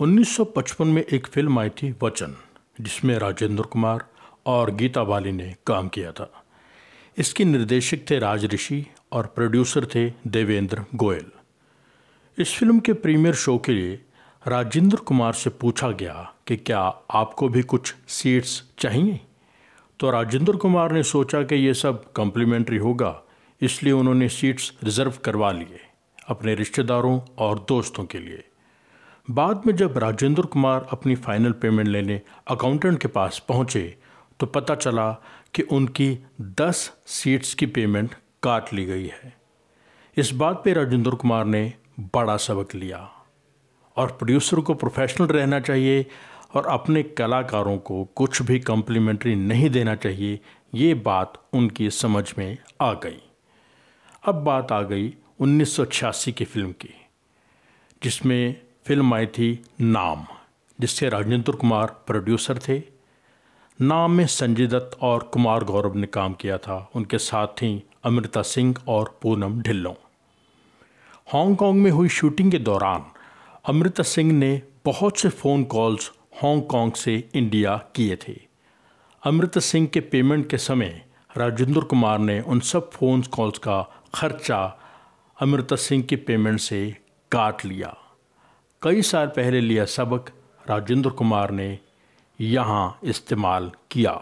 1955 में एक फ़िल्म आई थी वचन, जिसमें राजेंद्र कुमार और गीता बाली ने काम किया था। इसके निर्देशक थे राज ऋषि और प्रोड्यूसर थे देवेंद्र गोयल। इस फ़िल्म के प्रीमियर शो के लिए राजेंद्र कुमार से पूछा गया कि क्या आपको भी कुछ सीट्स चाहिए? तो राजेंद्र कुमार ने सोचा कि ये सब कम्प्लीमेंट्री होगा, इसलिए उन्होंने सीट्स रिज़र्व करवा लिए अपने रिश्तेदारों और दोस्तों के लिए। बाद में जब राजेंद्र कुमार अपनी फाइनल पेमेंट लेने अकाउंटेंट के पास पहुँचे तो पता चला कि उनकी दस सीट्स की पेमेंट काट ली गई है। इस बात पे राजेंद्र कुमार ने बड़ा सबक लिया। और प्रोड्यूसर को प्रोफेशनल रहना चाहिए और अपने कलाकारों को कुछ भी कॉम्प्लीमेंट्री नहीं देना चाहिए, ये बात उनकी समझ में आ गई। अब बात आ गई 1986 की फ़िल्म की, जिसमें फ़िल्म आई थी नाम, जिससे राजेंद्र कुमार प्रोड्यूसर थे। नाम में संजय दत्त और कुमार गौरव ने काम किया था। उनके साथ थी अमृता सिंह और पूनम ढिल्लों। हांगकांग में हुई शूटिंग के दौरान अमृता सिंह ने बहुत से फ़ोन कॉल्स हांगकांग से इंडिया किए थे। अमृता सिंह के पेमेंट के समय राजेंद्र कुमार ने उन सब फ़ोन कॉल्स का खर्चा अमृता सिंह की पेमेंट से काट लिया। कई साल पहले लिया सबक राजेंद्र कुमार ने यहाँ इस्तेमाल किया।